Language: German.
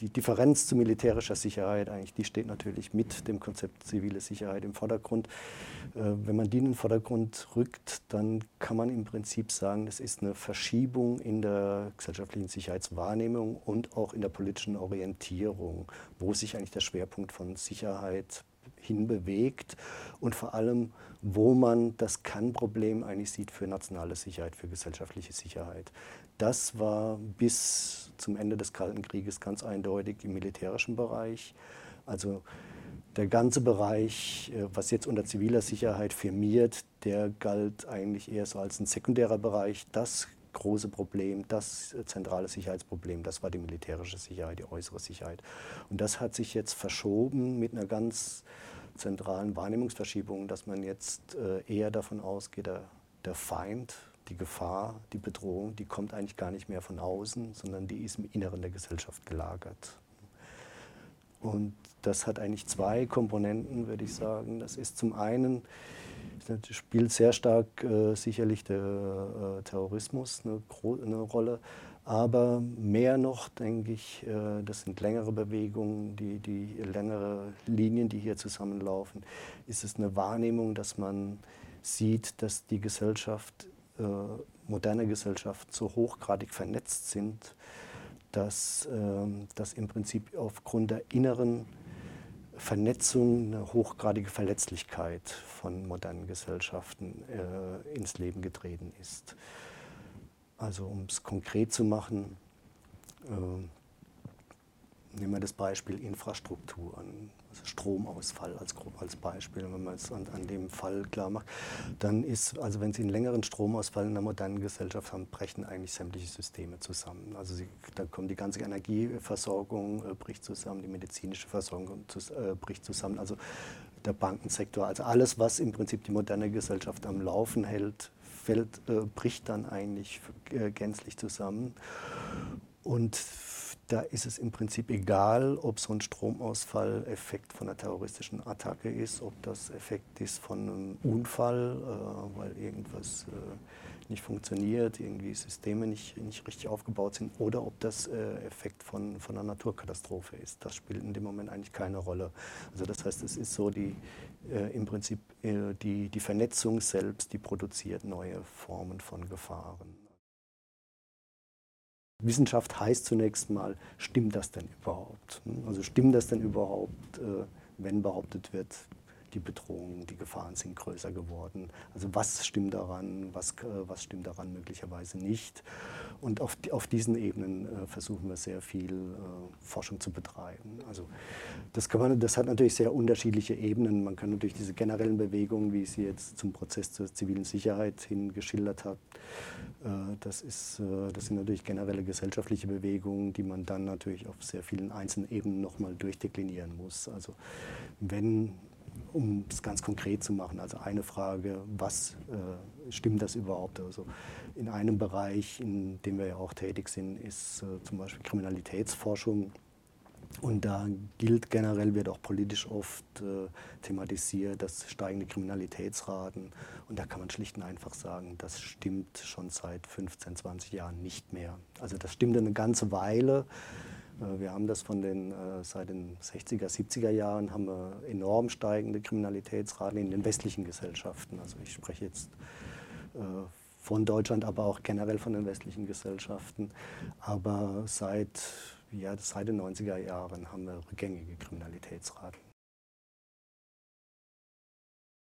die Differenz zu militärischer Sicherheit, eigentlich, die steht natürlich mit dem Konzept zivile Sicherheit im Vordergrund. Äh, wenn man die in den Vordergrund rückt, dann kann man im Prinzip sagen, das ist eine Verschiebung in der gesellschaftlichen Sicherheitswahrnehmung und auch in der politischen Orientierung, wo sich eigentlich der Schwerpunkt von Sicherheit hinbewegt und vor allem, wo man das Kann-Problem eigentlich sieht für nationale Sicherheit, für gesellschaftliche Sicherheit. Das war bis zum Ende des Kalten Krieges ganz eindeutig im militärischen Bereich. Also der ganze Bereich, äh, was jetzt unter ziviler Sicherheit firmiert, der galt eigentlich eher so als ein sekundärer Bereich. Das große Problem, das zentrale Sicherheitsproblem, das war die militärische Sicherheit, die äußere Sicherheit. Und das hat sich jetzt verschoben mit einer ganz zentralen Wahrnehmungsverschiebung, dass man jetzt äh, eher davon ausgeht, der, der Feind, die Gefahr, die Bedrohung, die kommt eigentlich gar nicht mehr von außen, sondern die ist im Inneren der Gesellschaft gelagert. Und das hat eigentlich zwei Komponenten, würde ich sagen. Das ist zum einen, spielt sehr stark äh, sicherlich der äh, Terrorismus eine, eine, Rolle, aber mehr noch, denke ich, äh, das sind längere Bewegungen, die, die längere Linien, die hier zusammenlaufen, ist es eine Wahrnehmung, dass man sieht, dass die Gesellschaft, äh, moderne Gesellschaft so hochgradig vernetzt sind, dass, äh, dass im Prinzip aufgrund der inneren Vernetzung, eine hochgradige Verletzlichkeit von modernen Gesellschaften äh, ins Leben getreten ist. Also um es konkret zu machen, äh, nehmen wir das Beispiel Infrastruktur an, also Stromausfall als, als Beispiel, wenn man es an, an, dem Fall klar macht, dann ist, also wenn Sie einen längeren Stromausfall in einer modernen Gesellschaft haben, brechen eigentlich sämtliche Systeme zusammen. Also Sie, da kommt die ganze Energieversorgung äh, bricht zusammen, die medizinische Versorgung äh, bricht zusammen, also der Bankensektor, also alles, was im Prinzip die moderne Gesellschaft am Laufen hält, fällt, äh, bricht dann eigentlich äh, gänzlich zusammen. Und da ist es im Prinzip egal, ob so ein Stromausfall Effekt von einer terroristischen Attacke ist, ob das Effekt ist von einem Unfall, äh, weil irgendwas nicht funktioniert, irgendwie Systeme nicht, nicht richtig aufgebaut sind, oder ob das äh, Effekt von, von einer Naturkatastrophe ist. Das spielt in dem Moment eigentlich keine Rolle. Also das heißt, es ist so die, äh, im Prinzip äh, die, die Vernetzung selbst, die produziert neue Formen von Gefahren. Wissenschaft heißt zunächst mal, stimmt das denn überhaupt? Also stimmt das denn überhaupt, äh, wenn behauptet wird, die Bedrohungen, die Gefahren sind größer geworden. Also was stimmt daran, was, äh, was stimmt daran möglicherweise nicht. Und auf, auf diesen Ebenen äh, versuchen wir sehr viel äh, Forschung zu betreiben. Also das, kann man, das hat natürlich sehr unterschiedliche Ebenen. Man kann natürlich diese generellen Bewegungen, wie ich sie jetzt zum Prozess zur zivilen Sicherheit hin geschildert habe, das, ist, das sind natürlich generelle gesellschaftliche Bewegungen, die man dann natürlich auf sehr vielen einzelnen Ebenen nochmal durchdeklinieren muss. Also wenn um es ganz konkret zu machen. Also eine Frage, was äh, stimmt das überhaupt? Also in einem Bereich, in dem wir ja auch tätig sind, ist äh, zum Beispiel Kriminalitätsforschung. Und da gilt generell, wird auch politisch oft äh, thematisiert, dass steigende Kriminalitätsraten. Und da kann man schlicht und einfach sagen, das stimmt schon seit 15, 20 Jahren nicht mehr. Also das stimmt eine ganze Weile. Äh, wir haben das von den, äh, seit den 60er, 70er Jahren haben wir enorm steigende Kriminalitätsraten in den westlichen Gesellschaften. Also ich spreche jetzt äh, von Deutschland, aber auch generell von den westlichen Gesellschaften. Aber seit, ja, seit den 90er Jahren haben wir rückgängige Kriminalitätsraten.